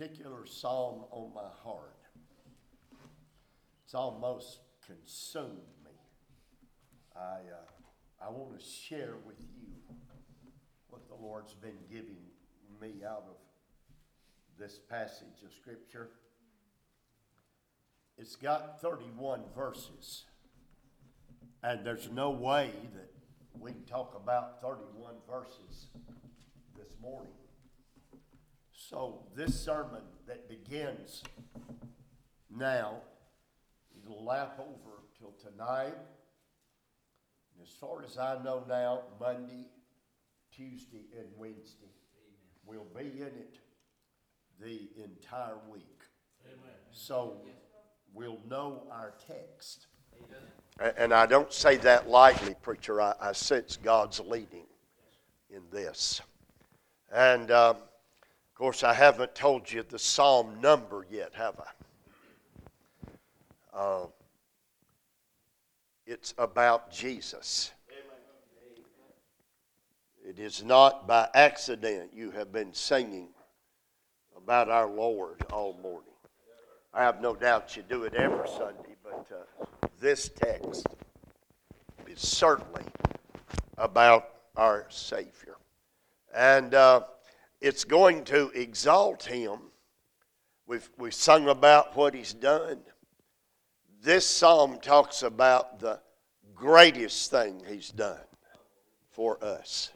particular psalm on my heart. It's almost consumed me. I, uh, I want to share with you what the Lord's been giving me out of this passage of Scripture. It's got 31 verses, and there's no way that we can talk about 31 verses this morning. So, this sermon that begins now, it'll lap over till tonight. And as far as I know now, Monday, Tuesday, and Wednesday, we'll be in it the entire week. Amen. So, we'll know our text. And I don't say that lightly, preacher. I, I sense God's leading in this. And. Um, of course, I haven't told you the psalm number yet, have I? Uh, it's about Jesus. It is not by accident you have been singing about our Lord all morning. I have no doubt you do it every Sunday, but uh, this text is certainly about our Savior. And uh, it's going to exalt him. We've, we've sung about what he's done. This psalm talks about the greatest thing he's done for us.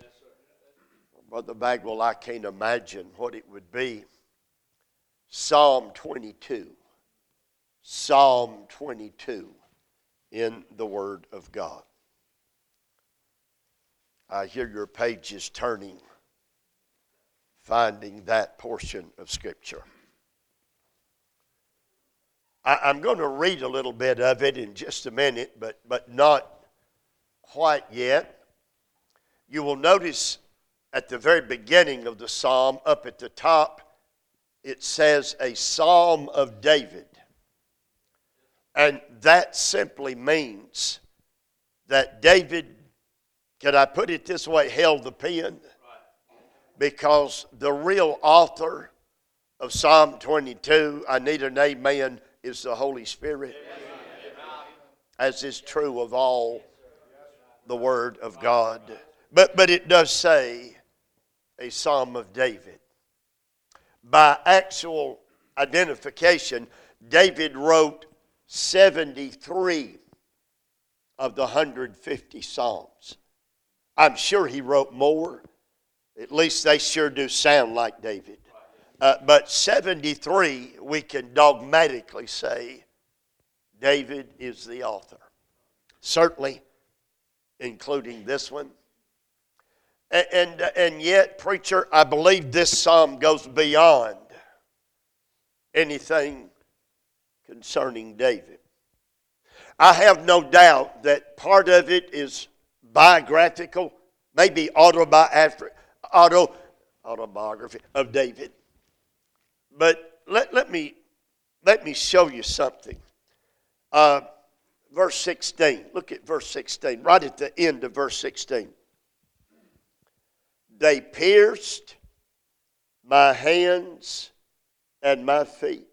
Brother Bagwell, I can't imagine what it would be. Psalm 22. Psalm 22 in the Word of God. I hear your pages turning finding that portion of Scripture. I, am going to read a little bit of it in just a minute, but, but not quite yet. You will notice at the very beginning of the psalm, up at the top, it says a psalm of David. And that simply means that David, can I put it this way, held the pen? Because the real author of Psalm 22, I need an amen, is the Holy Spirit, as is true of all the Word of God. But, but it does say a Psalm of David. By actual identification, David wrote 73 of the 150 Psalms. I'm sure he wrote more at least they sure do sound like David. Uh, but 73, we can dogmatically say David is the author. Certainly, including this one. And, and, and yet, preacher, I believe this psalm goes beyond anything concerning David. I have no doubt that part of it is biographical, maybe autobiographical auto, autobiography of David. But let, let, me, let me show you something. Uh, verse 16. Look at verse 16, right at the end of verse 16. They pierced my hands and my feet.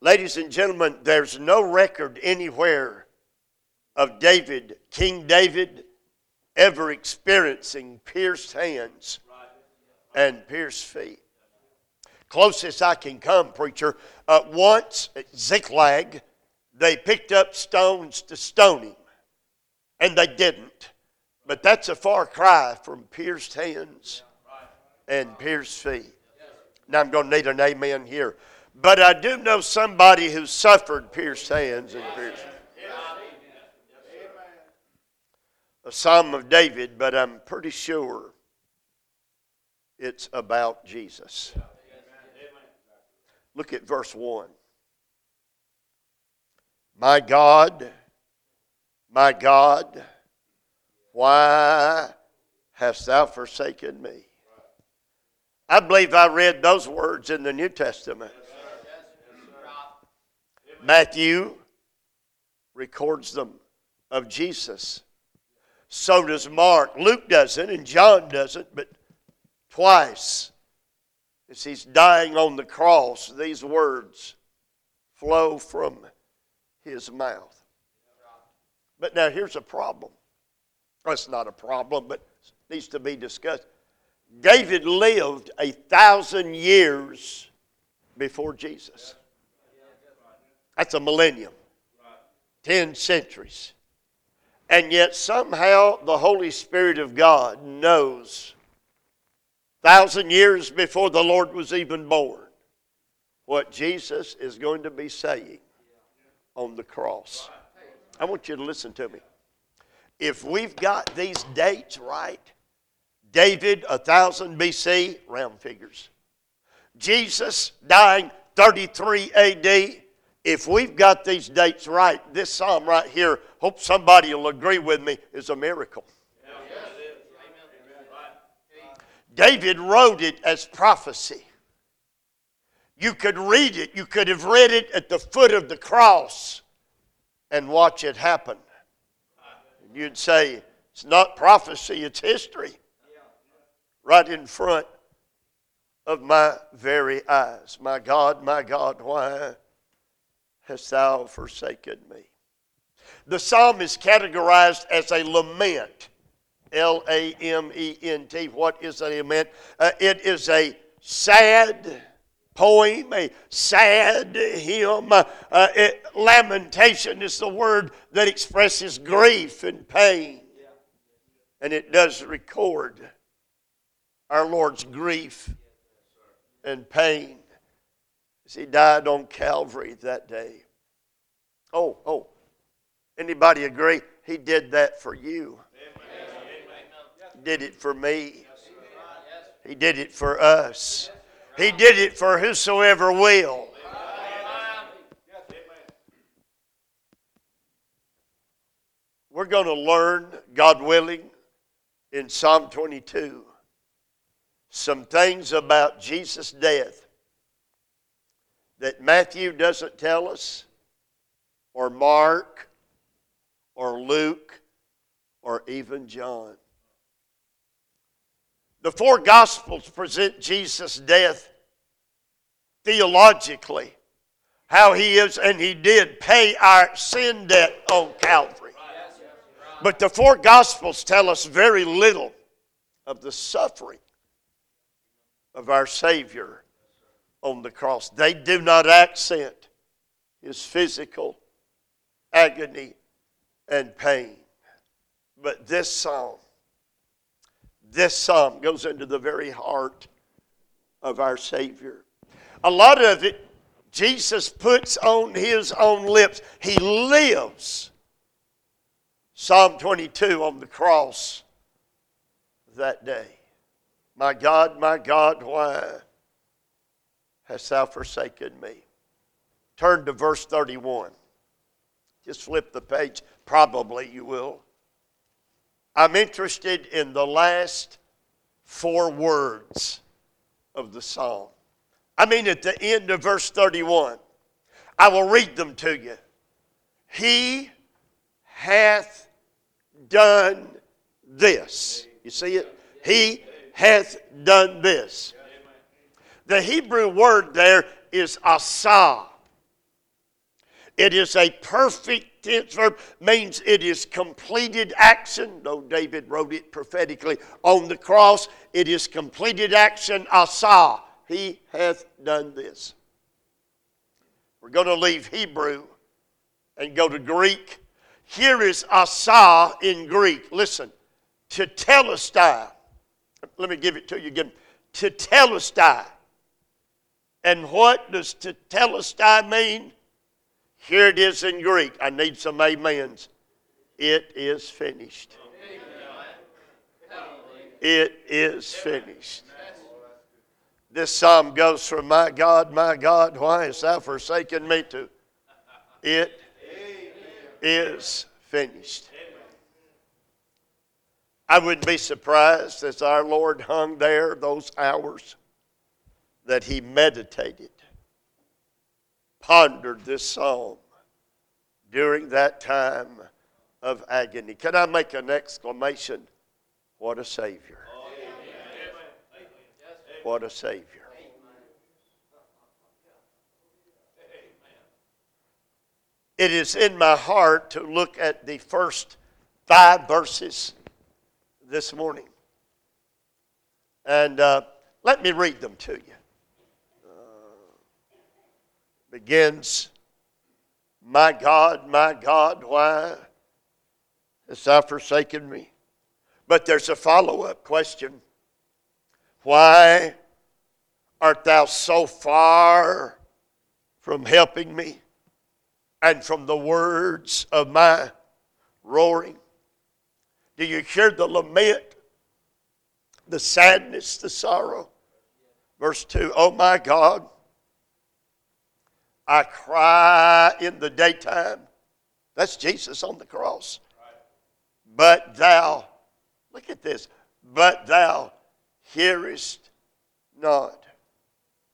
Ladies and gentlemen, there's no record anywhere of David, King David, ever experiencing pierced hands and pierced feet. Closest I can come, preacher. Uh, once at Ziklag, they picked up stones to stone him, and they didn't. But that's a far cry from pierced hands and pierced feet. Now I'm going to need an amen here. But I do know somebody who suffered pierced hands and pierced feet. A Psalm of David, but I'm pretty sure it's about Jesus. Look at verse 1. My God, my God, why hast thou forsaken me? I believe I read those words in the New Testament. Matthew records them of Jesus. So does Mark. Luke doesn't, and John doesn't, but twice as he's dying on the cross, these words flow from his mouth. But now here's a problem. That's not a problem, but needs to be discussed. David lived a thousand years before Jesus. That's a millennium, 10 centuries. And yet somehow the Holy Spirit of God knows, thousand years before the Lord was even born, what Jesus is going to be saying on the cross. I want you to listen to me. If we've got these dates right, David, 1000 BC, round figures. Jesus dying 33 AD. If we've got these dates right, this psalm right here, hope somebody will agree with me, is a miracle. David wrote it as prophecy. You could read it, you could have read it at the foot of the cross and watch it happen. You'd say, it's not prophecy, it's history right in front of my very eyes. My God, my God, why hast thou forsaken me? The psalm is categorized as a lament. L A M E N T. What is a lament? Uh, it is a sad poem, a sad hymn. Uh, it, lamentation is the word that expresses grief and pain. And it does record our Lord's grief and pain as he died on Calvary that day. Oh, oh. Anybody agree? He did that for you. Did it for me. He did it for us. He did it for whosoever will. We're going to learn, God willing, in Psalm 22 some things about Jesus' death that Matthew doesn't tell us, or Mark, or Luke, or even John. The four Gospels present Jesus' death theologically, how he is and he did pay our sin debt on Calvary. But the four Gospels tell us very little of the suffering of our Savior on the cross. They do not accent his physical agony and pain. But this psalm, this psalm goes into the very heart of our Savior. A lot of it, Jesus puts on his own lips. He lives. Psalm 22 on the cross that day. My God, my God, why hast thou forsaken me? Turn to verse 31. Just flip the page. Probably you will. I'm interested in the last four words of the psalm. I mean, at the end of verse 31. I will read them to you. He hath done this. You see it? He hath done this. The Hebrew word there is asa. It is a perfect tense verb, means it is completed action. Though David wrote it prophetically on the cross, it is completed action, asa. He hath done this. We're going to leave Hebrew and go to Greek. Here is asa in Greek. Listen, to tetelestai let me give it to you again. Tetelestai. And what does tetelestai mean? Here it is in Greek. I need some amens. It is finished. It is finished. This psalm goes from my God, my God, why hast thou forsaken me to it is finished. I wouldn't be surprised as our Lord hung there those hours that he meditated, pondered this psalm during that time of agony. Can I make an exclamation? What a Savior! What a Savior! It is in my heart to look at the first five verses this morning. And uh, let me read them to you. Begins, My God, my God, why hast thou forsaken me? But there's a follow up question Why art thou so far from helping me and from the words of my roaring? Do you hear the lament, the sadness, the sorrow? Verse 2 Oh my God, I cry in the daytime. That's Jesus on the cross. But thou, look at this, but thou hearest not.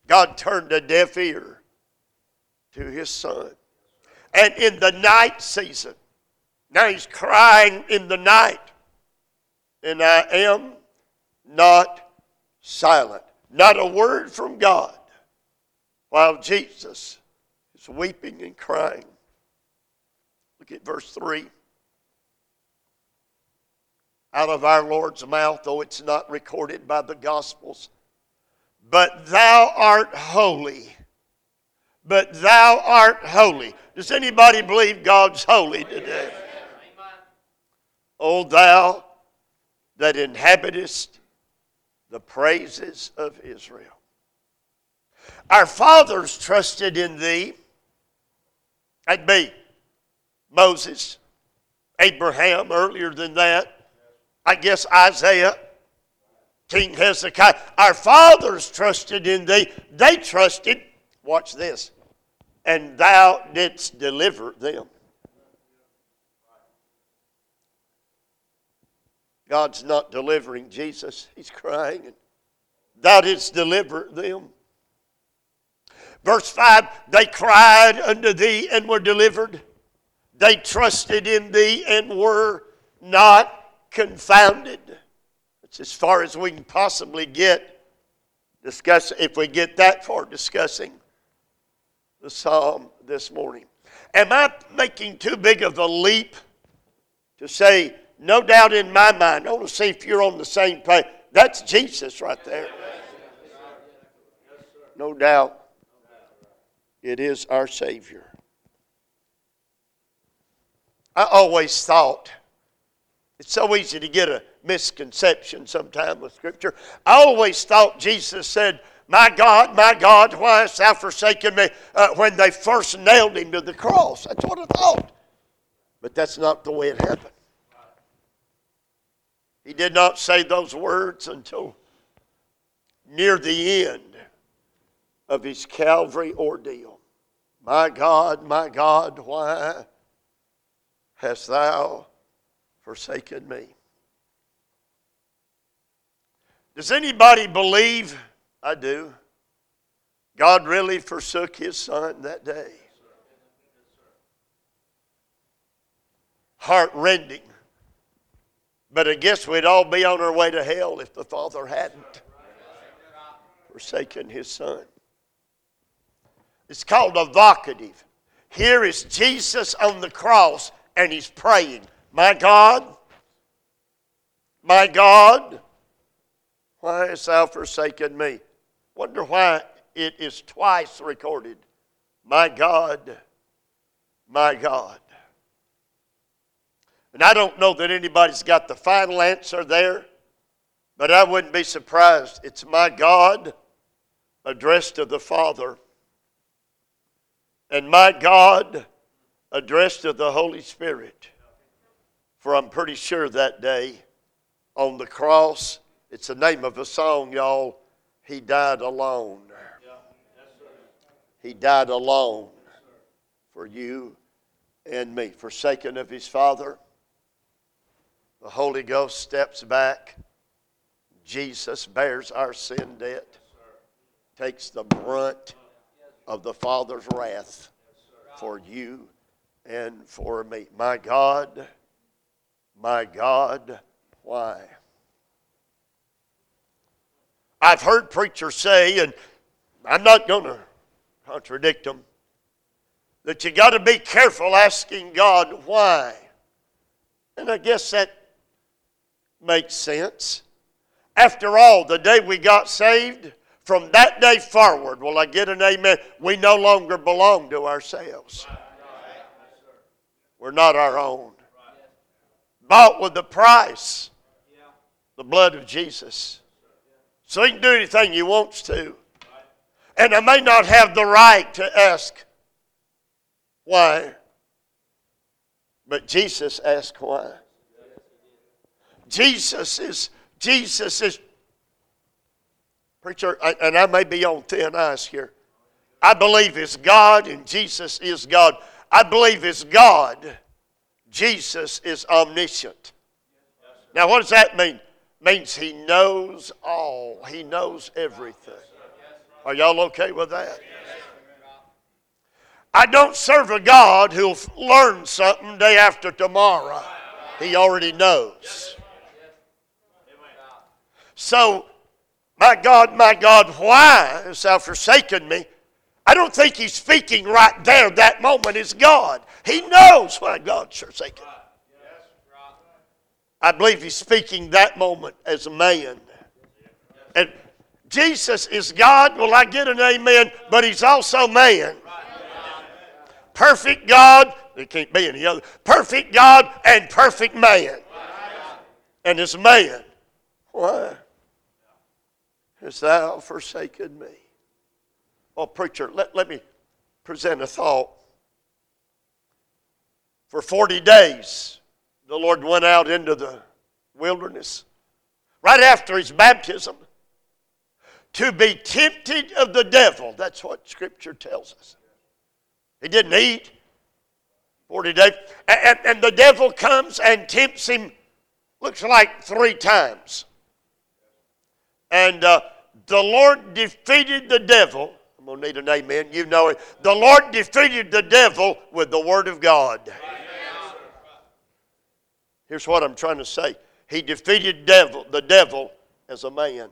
God turned a deaf ear to his son. And in the night season, now he's crying in the night, and I am not silent. Not a word from God while Jesus is weeping and crying. Look at verse 3 out of our Lord's mouth, though it's not recorded by the Gospels. But thou art holy. But thou art holy. Does anybody believe God's holy today? O thou that inhabitest the praises of Israel. Our fathers trusted in thee. That'd be Moses, Abraham, earlier than that. I guess Isaiah, King Hezekiah. Our fathers trusted in thee. They trusted, watch this, and thou didst deliver them. God's not delivering Jesus. He's crying. Thou didst deliver them. Verse 5 They cried unto thee and were delivered. They trusted in thee and were not confounded. It's as far as we can possibly get discuss if we get that far discussing the psalm this morning. Am I making too big of a leap to say, no doubt in my mind, I want to see if you're on the same page. That's Jesus right there. No doubt. It is our Savior. I always thought it's so easy to get a misconception sometimes with Scripture. I always thought Jesus said, My God, my God, why hast thou forsaken me? Uh, when they first nailed him to the cross. That's what I thought. But that's not the way it happened. He did not say those words until near the end of his Calvary ordeal. My God, my God, why hast thou forsaken me. Does anybody believe? I do. God really forsook his son that day. Heart rending. But I guess we'd all be on our way to hell if the Father hadn't forsaken his son. It's called a vocative. Here is Jesus on the cross and he's praying. My God, my God, why hast thou forsaken me? Wonder why it is twice recorded. My God, my God. And I don't know that anybody's got the final answer there, but I wouldn't be surprised. It's my God addressed to the Father, and my God addressed to the Holy Spirit. For I'm pretty sure that day on the cross, it's the name of a song, y'all. He died alone. He died alone for you and me. Forsaken of his Father, the Holy Ghost steps back. Jesus bears our sin debt, takes the brunt of the Father's wrath for you and for me. My God my God, why? I've heard preachers say, and I'm not going to contradict them, that you got to be careful asking God why. And I guess that makes sense. After all, the day we got saved, from that day forward, will I get an amen? We no longer belong to ourselves. We're not our own. Bought with the price, the blood of Jesus. So he can do anything he wants to. And I may not have the right to ask why, but Jesus asked why. Jesus is Jesus is preacher, and I may be on thin ice here. I believe it's God and Jesus is God. I believe it's God. Jesus is omniscient. Now, what does that mean? means he knows all. He knows everything. Are y'all okay with that? I don't serve a God who'll learn something day after tomorrow. He already knows. So, my God, my God, why hast thou forsaken me? I don't think he's speaking right there that moment is God. He knows why God's forsaken. I believe he's speaking that moment as a man. And Jesus is God. Will I get an amen? But he's also man. Perfect God. There can't be any other. Perfect God and perfect man. And as man. Why hast thou forsaken me? Oh, preacher, let, let me present a thought. For 40 days, the Lord went out into the wilderness right after his baptism to be tempted of the devil. That's what Scripture tells us. He didn't eat 40 days. And, and the devil comes and tempts him, looks like three times. And uh, the Lord defeated the devil. I'm going to need an amen. You know it. The Lord defeated the devil with the Word of God. Here's what I'm trying to say. He defeated devil, the devil as a man,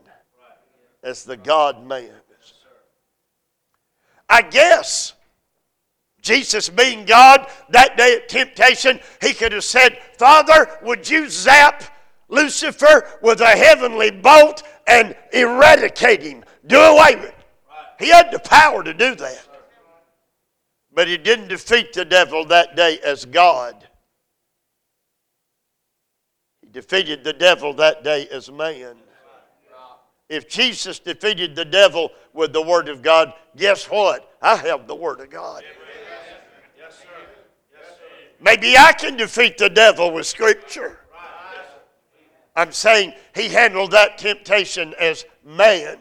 as the God man. I guess Jesus being God, that day at temptation, he could have said, Father, would you zap Lucifer with a heavenly bolt and eradicate him? Do away with it. He had the power to do that. But he didn't defeat the devil that day as God He defeated the devil that day as man. If Jesus defeated the devil with the Word of God, guess what? I have the Word of God. Maybe I can defeat the devil with Scripture. I'm saying he handled that temptation as man.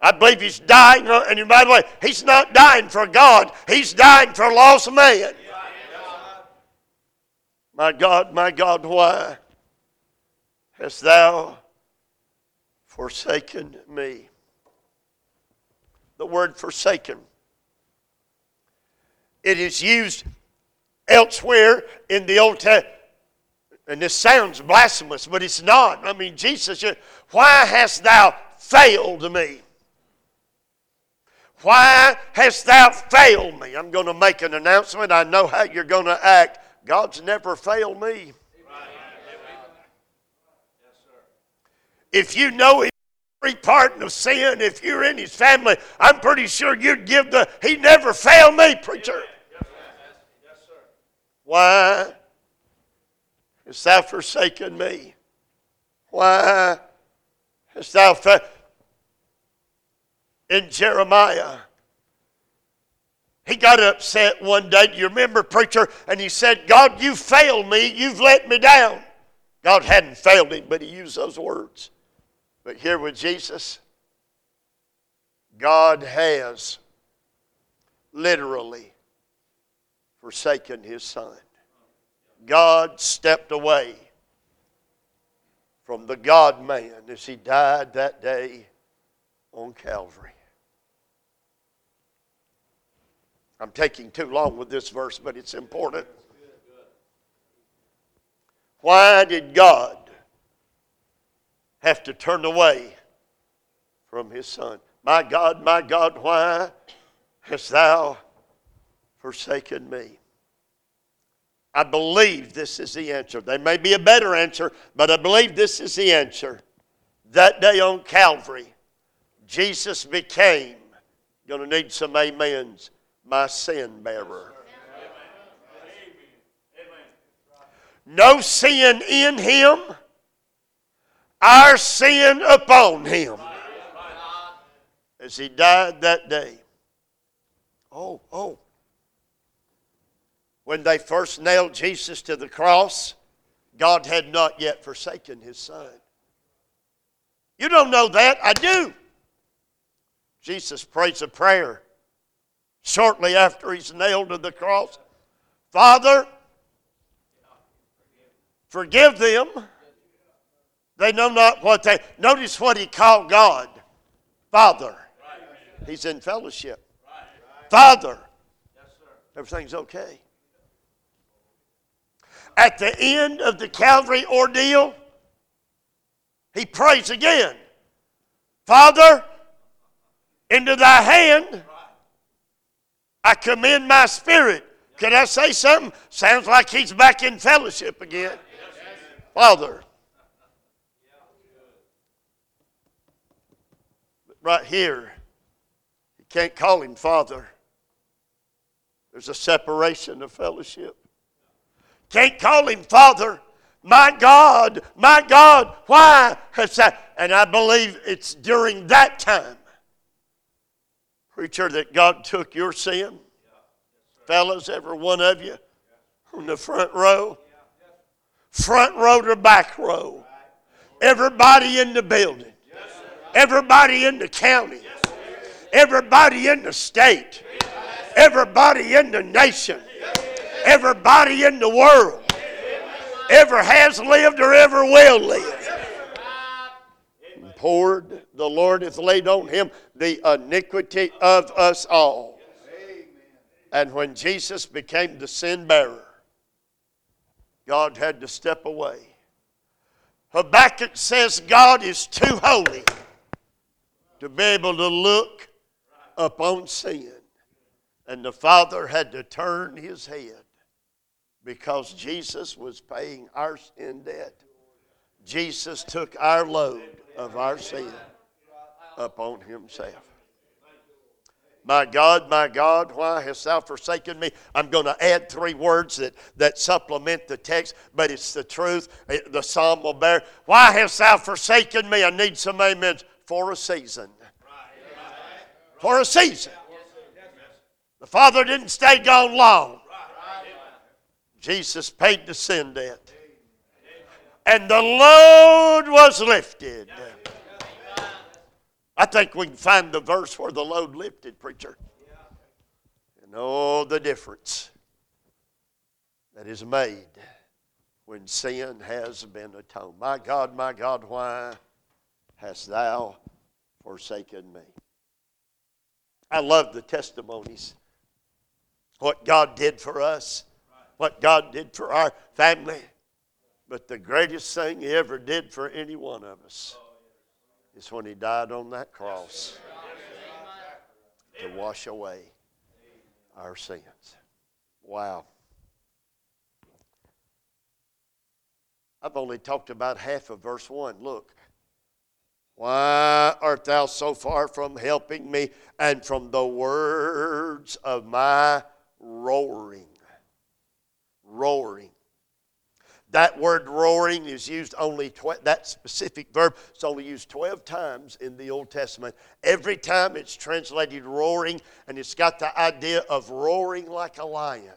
I believe he's dying, and by the way, he's not dying for God, he's dying for lost man. My God, my God, why hast thou forsaken me? The word forsaken. It is used elsewhere in the Old Testament. And this sounds blasphemous, but it's not. I mean, Jesus Why hast thou failed me? Why hast thou failed me? I'm going to make an announcement. I know how you're going to act. God's never failed me. If you know every part of sin, if you're in his family, I'm pretty sure you'd give the, he never failed me, preacher. Why hast thou forsaken me? Why hast thou fa- in Jeremiah he got upset one day. You remember, preacher? And he said, God, you failed me. You've let me down. God hadn't failed him, but he used those words. But here with Jesus, God has literally forsaken his son. God stepped away from the God man as he died that day on Calvary. I'm taking too long with this verse, but it's important. Why did God have to turn away from his son? My God, my God, why hast thou forsaken me? I believe this is the answer. There may be a better answer, but I believe this is the answer. That day on Calvary, Jesus became, going to need some amens, my sin bearer. No sin in him, our sin upon him. As he died that day. Oh, oh. When they first nailed Jesus to the cross, God had not yet forsaken his son. You don't know that. I do. Jesus prays a prayer shortly after he's nailed to the cross. Father, forgive them. They know not what they. Notice what he called God Father. He's in fellowship. Father. Everything's okay. At the end of the Calvary ordeal, he prays again Father, into thy hand I commend my spirit. Can I say something? Sounds like he's back in fellowship again. Father. right here, you can't call him Father. There's a separation of fellowship. Can't call him Father. My God, my God, why has that? And I believe it's during that time, preacher, that God took your sin. Fellas, every one of you on the front row, front row to back row, everybody in the building, everybody in the county, everybody in the state, everybody in the nation, everybody in the world ever has lived or ever will live. Poured the Lord hath laid on him the iniquity of us all. And when Jesus became the sin bearer, God had to step away. Habakkuk says God is too holy to be able to look upon sin. And the Father had to turn his head because Jesus was paying our sin debt. Jesus took our load of our sin upon himself. My God, my God, why hast thou forsaken me? I'm going to add three words that, that supplement the text, but it's the truth. The psalm will bear. Why hast thou forsaken me? I need some amens. For a season. For a season. The Father didn't stay gone long. Jesus paid the sin debt. And the load was lifted. I think we can find the verse where the load lifted, preacher. And oh, the difference that is made when sin has been atoned. My God, my God, why hast thou forsaken me? I love the testimonies. What God did for us what God did for our family. But the greatest thing He ever did for any one of us is when He died on that cross to wash away our sins. Wow. I've only talked about half of verse 1. Look. Why art thou so far from helping me and from the words of my roaring? Roaring. That word roaring is used only, tw- that specific verb is only used 12 times in the Old Testament. Every time it's translated roaring, and it's got the idea of roaring like a lion.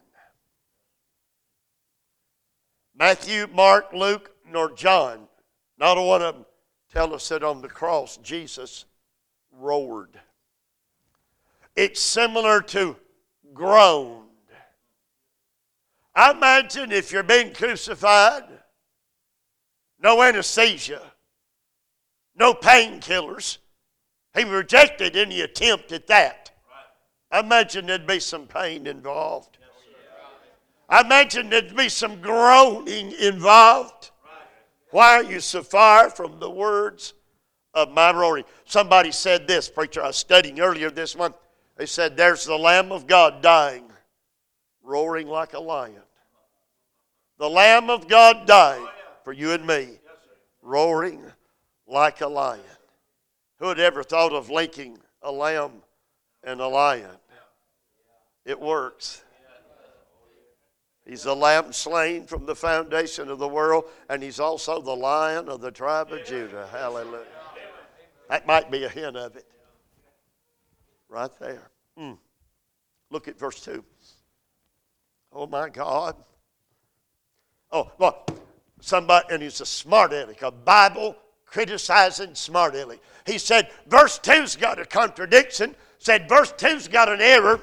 Matthew, Mark, Luke, nor John, not a one of them tell us that on the cross Jesus roared. It's similar to groan I imagine if you're being crucified, no anesthesia, no painkillers, he rejected any attempt at that. I imagine there'd be some pain involved. I imagine there'd be some groaning involved. Why are you so far from the words of my roaring? Somebody said this, preacher, I was studying earlier this month. They said, There's the Lamb of God dying roaring like a lion. The Lamb of God died for you and me, roaring like a lion. Who had ever thought of linking a lamb and a lion? It works. He's the lamb slain from the foundation of the world, and he's also the lion of the tribe of Judah. Hallelujah. That might be a hint of it. Right there. Mm. Look at verse 2. Oh my God. Oh, look. Somebody, and he's a smart aleck, a Bible criticizing smart aleck. He said, verse 2's got a contradiction, said verse 2's got an error.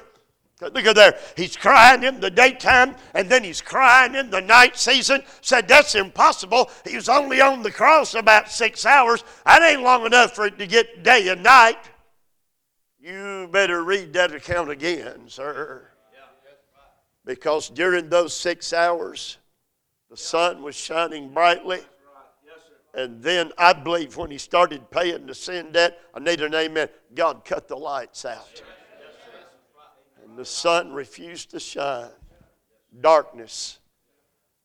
Look at there. He's crying in the daytime and then he's crying in the night season. Said that's impossible. He was only on the cross about six hours. That ain't long enough for it to get day and night. You better read that account again, sir. Because during those six hours, the sun was shining brightly. And then I believe when he started paying the sin debt, I need an amen, God cut the lights out And the sun refused to shine. Darkness.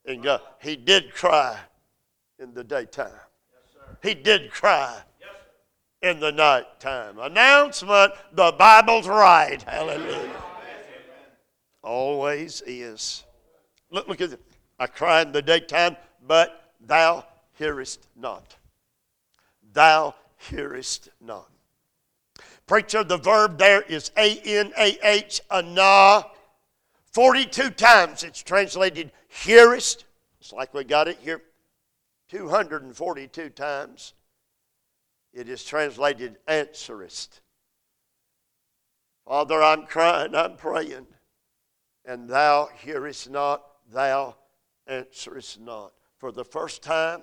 And God, he did cry in the daytime. he did cry in the nighttime. Announcement the Bible's right. Hallelujah. Always is. Look, look at it. I cry in the daytime, but thou hearest not. Thou hearest not. Preacher, the verb there is A N A H, anah. 42 times it's translated hearest. It's like we got it here. 242 times it is translated answerest. Father, I'm crying, I'm praying, and thou hearest not, thou answerest not. For the first time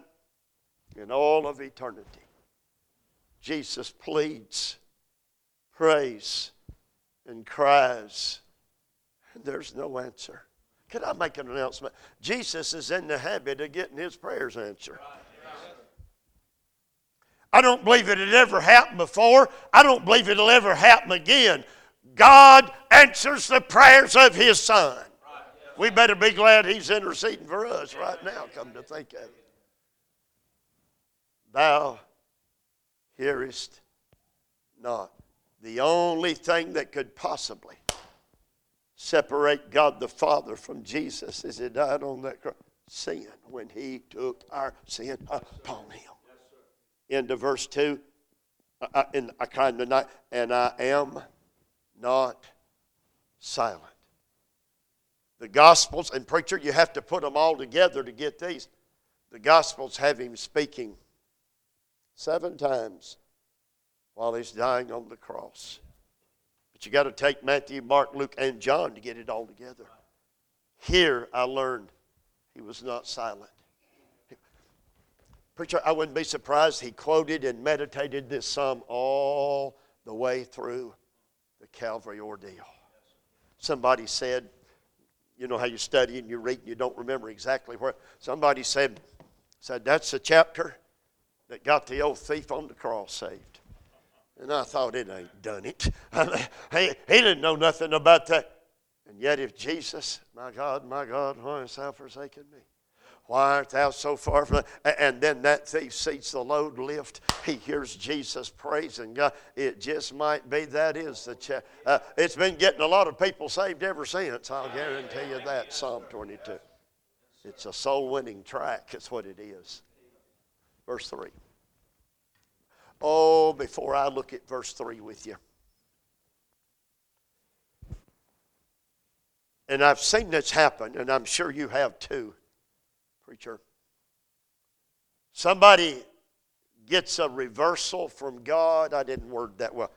in all of eternity, Jesus pleads prays and cries, and there's no answer. Can I make an announcement? Jesus is in the habit of getting his prayers answered. I don't believe it had ever happened before. I don't believe it'll ever happen again. God answers the prayers of his son. We better be glad he's interceding for us right now, come to think of it. Thou hearest not the only thing that could possibly separate God the Father from Jesus is He died on that cross. Sin, when He took our sin upon Him. Into verse 2, I, in, I kind of not, and I am not silent. The Gospels, and preacher, you have to put them all together to get these. The Gospels have Him speaking seven times while he's dying on the cross. But you got to take Matthew, Mark, Luke, and John to get it all together. Here I learned he was not silent. Preacher, I wouldn't be surprised he quoted and meditated this psalm all the way through the Calvary ordeal. Somebody said, you know how you study and you read and you don't remember exactly where. Somebody said, said that's the chapter that got the old thief on the cross saved. And I thought, it ain't done it. he, he didn't know nothing about that. And yet, if Jesus, my God, my God, why hast thou forsaken me? Why art thou so far from And then that thief sees the load lift. He hears Jesus praising God. It just might be that is the cha- uh, It's been getting a lot of people saved ever since. I'll guarantee you that. Psalm 22. It's a soul winning track. It's what it is. Verse 3. Oh, before I look at verse 3 with you. And I've seen this happen, and I'm sure you have too, preacher. Somebody gets a reversal from God. I didn't word that well.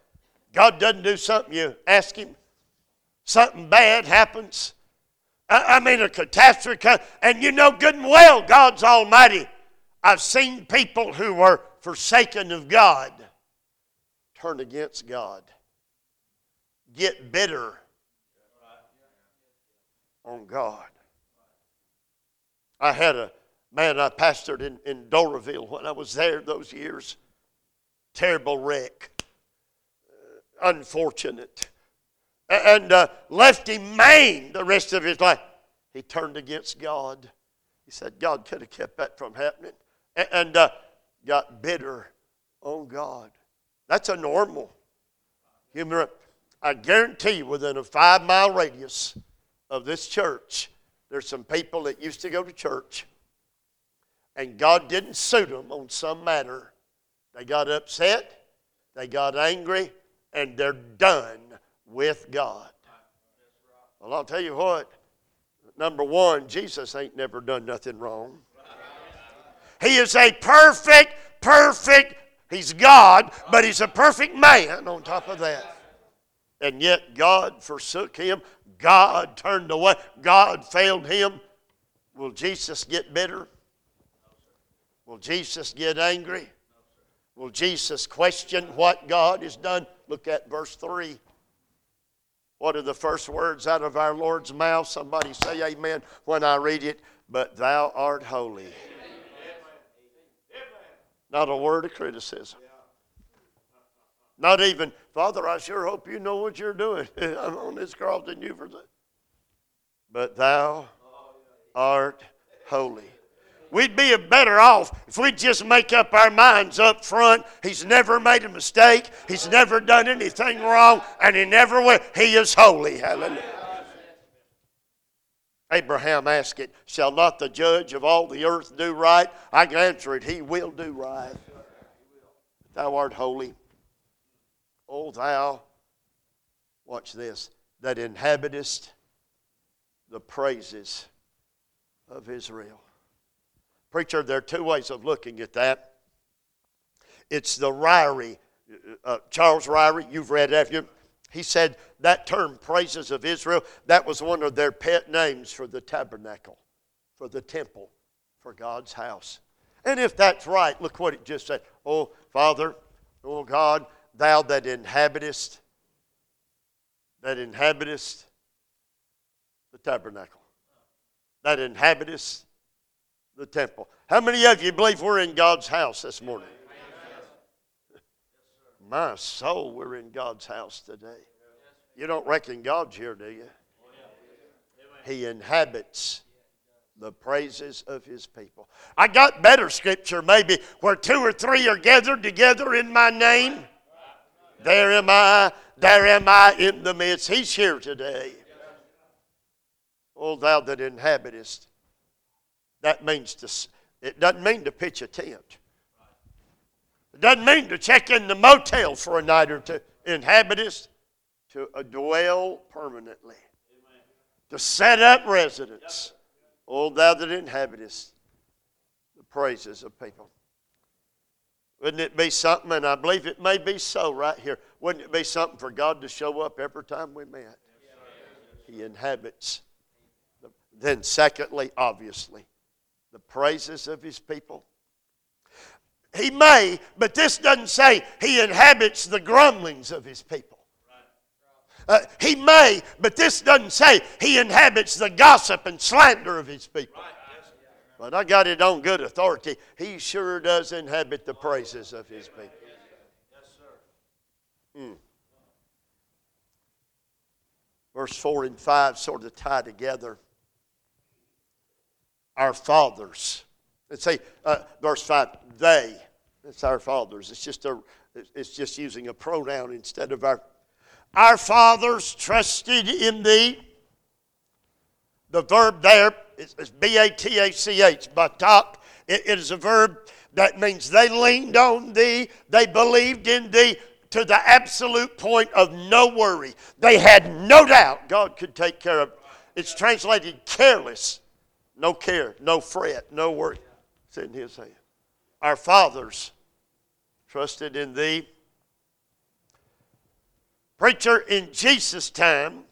God doesn't do something, you ask Him. Something bad happens. I, I mean, a catastrophe, and you know good and well God's Almighty. I've seen people who were forsaken of God turn against God, get bitter on God. I had a man I pastored in, in Doraville when I was there those years. Terrible wreck. Uh, unfortunate. and uh, left him maimed the rest of his life. He turned against God. He said, God could have kept that from happening. And uh, got bitter on God. That's a normal human. I guarantee you, within a five mile radius of this church, there's some people that used to go to church and God didn't suit them on some matter. They got upset, they got angry, and they're done with God. Well, I'll tell you what. Number one, Jesus ain't never done nothing wrong. He is a perfect, perfect, he's God, but he's a perfect man on top of that. And yet God forsook him. God turned away. God failed him. Will Jesus get bitter? Will Jesus get angry? Will Jesus question what God has done? Look at verse 3. What are the first words out of our Lord's mouth? Somebody say amen when I read it. But thou art holy. Not a word of criticism. Not even, Father, I sure hope you know what you're doing. I'm on this for that. But thou art holy. We'd be better off if we'd just make up our minds up front. He's never made a mistake. He's never done anything wrong, and he never will. He is holy. Hallelujah. Abraham asked it, Shall not the judge of all the earth do right? I can answer it, He will do right. Thou art holy. O thou, watch this, that inhabitest the praises of Israel. Preacher, there are two ways of looking at that. It's the Ryrie, uh, Charles Ryrie, you've read that. He said that term, praises of Israel, that was one of their pet names for the tabernacle, for the temple, for God's house. And if that's right, look what it just said. Oh, Father, oh God, thou that inhabitest, that inhabitest the tabernacle, that inhabitest the temple. How many of you believe we're in God's house this morning? My soul, we're in God's house today. You don't reckon God's here, do you? He inhabits the praises of his people. I got better scripture, maybe, where two or three are gathered together in my name. There am I, there am I in the midst. He's here today. O thou that inhabitest that means to, it doesn't mean to pitch a tent. It doesn't mean to check in the motel for a night or two. Inhabitants to dwell permanently. Amen. To set up residence. Yep. O thou that inhabitest the praises of people. Wouldn't it be something, and I believe it may be so right here, wouldn't it be something for God to show up every time we met? He inhabits. Then, secondly, obviously, the praises of his people? He may, but this doesn't say he inhabits the grumblings of his people. Uh, he may, but this doesn't say he inhabits the gossip and slander of his people. But I got it on good authority. He sure does inhabit the praises of his people. Mm. Verse 4 and 5 sort of tie together our fathers. Let's say, uh, verse 5, they. It's our fathers. It's just, a, it's just using a pronoun instead of our. Our fathers trusted in thee. The verb there is B A T A C H, batak. It is a verb that means they leaned on thee, they believed in thee to the absolute point of no worry. They had no doubt God could take care of. It's translated careless no care, no fret, no worry. It's in His hand. Our fathers trusted in Thee. Preacher, in Jesus' time,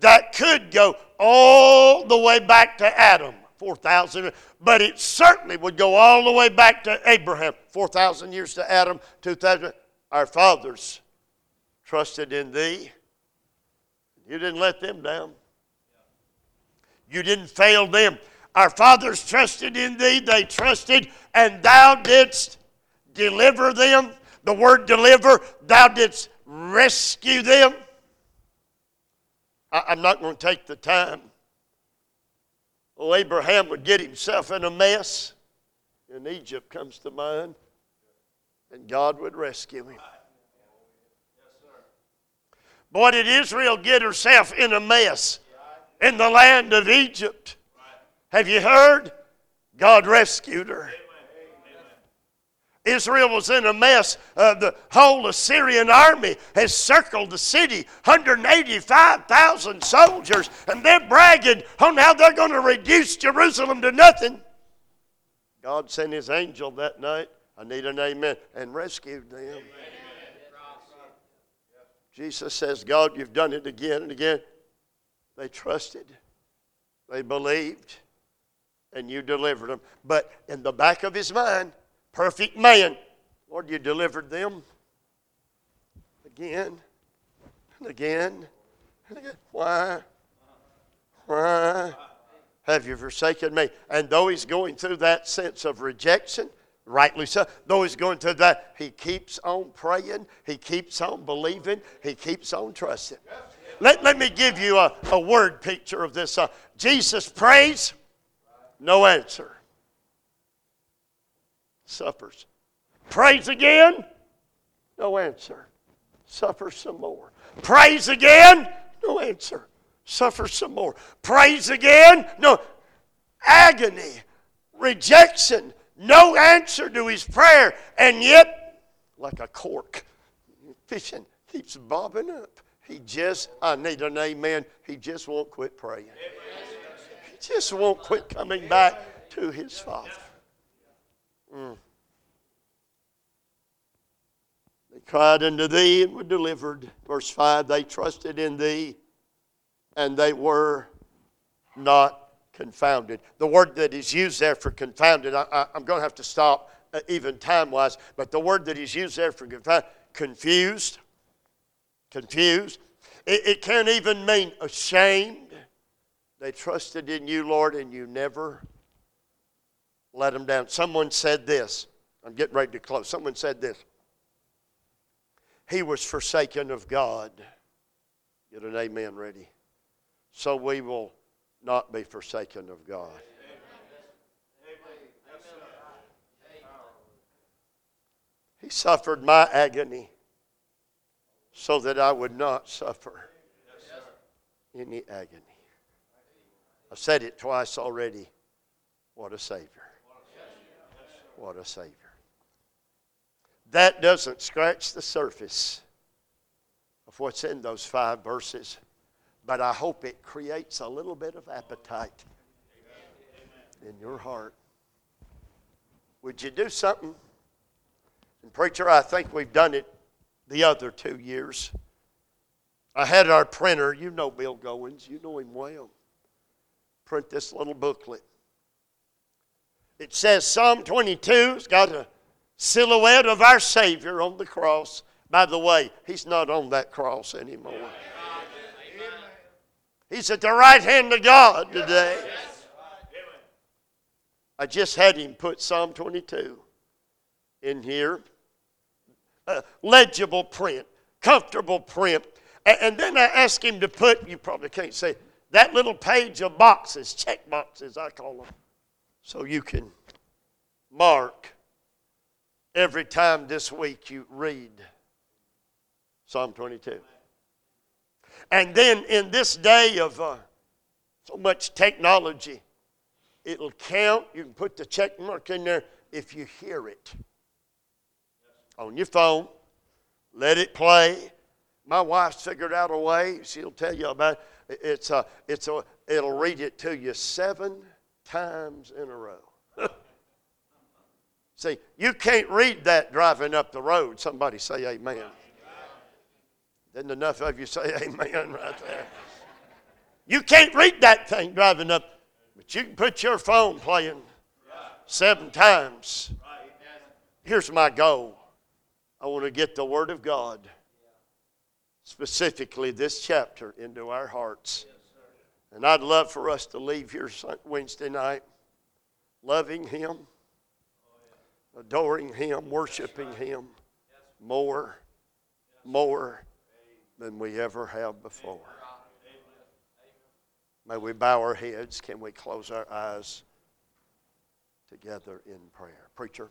that could go all the way back to Adam, 4,000, but it certainly would go all the way back to Abraham, 4,000 years to Adam, 2,000. Our fathers trusted in Thee. You didn't let them down. You didn't fail them. Our fathers trusted in thee, they trusted, and thou didst deliver them. The word deliver, thou didst rescue them. I, I'm not going to take the time. Oh, Abraham would get himself in a mess, and Egypt comes to mind, and God would rescue him. Boy, did Israel get herself in a mess in the land of Egypt. Have you heard? God rescued her. Israel was in a mess. Uh, the whole Assyrian army has circled the city, 185,000 soldiers, and they're bragging on how they're going to reduce Jerusalem to nothing. God sent his angel that night, I need an amen, and rescued them. Amen. Jesus says, God, you've done it again and again. They trusted, they believed, and you delivered them. But in the back of his mind, perfect man, Lord, you delivered them again and again and again. Why? Why have you forsaken me? And though he's going through that sense of rejection, rightly so. Though he's going through that, he keeps on praying, he keeps on believing, he keeps on trusting. Let, let me give you a, a word picture of this. Uh, Jesus prays, no answer. Suffers. Prays again, no answer. Suffers some more. Prays again, no answer. Suffers some more. Prays again, no. Agony, rejection, no answer to his prayer, and yet, like a cork, fishing keeps bobbing up. He just, I need an amen. He just won't quit praying. He just won't quit coming back to his Father. Mm. They cried unto thee and were delivered. Verse 5 They trusted in thee and they were not confounded. The word that is used there for confounded, I, am going to have to stop uh, even time wise, but the word that is used there for confounded, confused confused. It, it can't even mean ashamed. They trusted in you, Lord, and you never let them down. Someone said this. I'm getting ready to close. Someone said this. He was forsaken of God. Get an amen ready. So we will not be forsaken of God. He suffered my agony so that I would not suffer any agony. I've said it twice already. What a Savior. What a Savior. That doesn't scratch the surface of what's in those five verses, but I hope it creates a little bit of appetite in your heart. Would you do something? And, preacher, I think we've done it the other two years. I had our printer, you know Bill Goins, you know him well, print this little booklet. It says Psalm 22, it's got a silhouette of our Savior on the cross. By the way, he's not on that cross anymore. He's at the right hand of God today. I just had him put Psalm 22 in here legible print, comfortable print. And then I asked him to put, you probably can't say, that little page of boxes, check boxes, I call them, so you can mark every time this week you read Psalm 22. And then in this day of uh, so much technology, it'll count. You can put the check mark in there if you hear it on your phone, let it play. My wife's figured out a way. She'll tell you about it. It's a, it's a, it'll read it to you seven times in a row. See, you can't read that driving up the road. Somebody say amen. Didn't enough of you say amen right there? You can't read that thing driving up, but you can put your phone playing seven times. Here's my goal I want to get the Word of God, specifically this chapter, into our hearts. And I'd love for us to leave here Wednesday night loving Him, adoring Him, worshiping Him more, more than we ever have before. May we bow our heads. Can we close our eyes together in prayer? Preacher.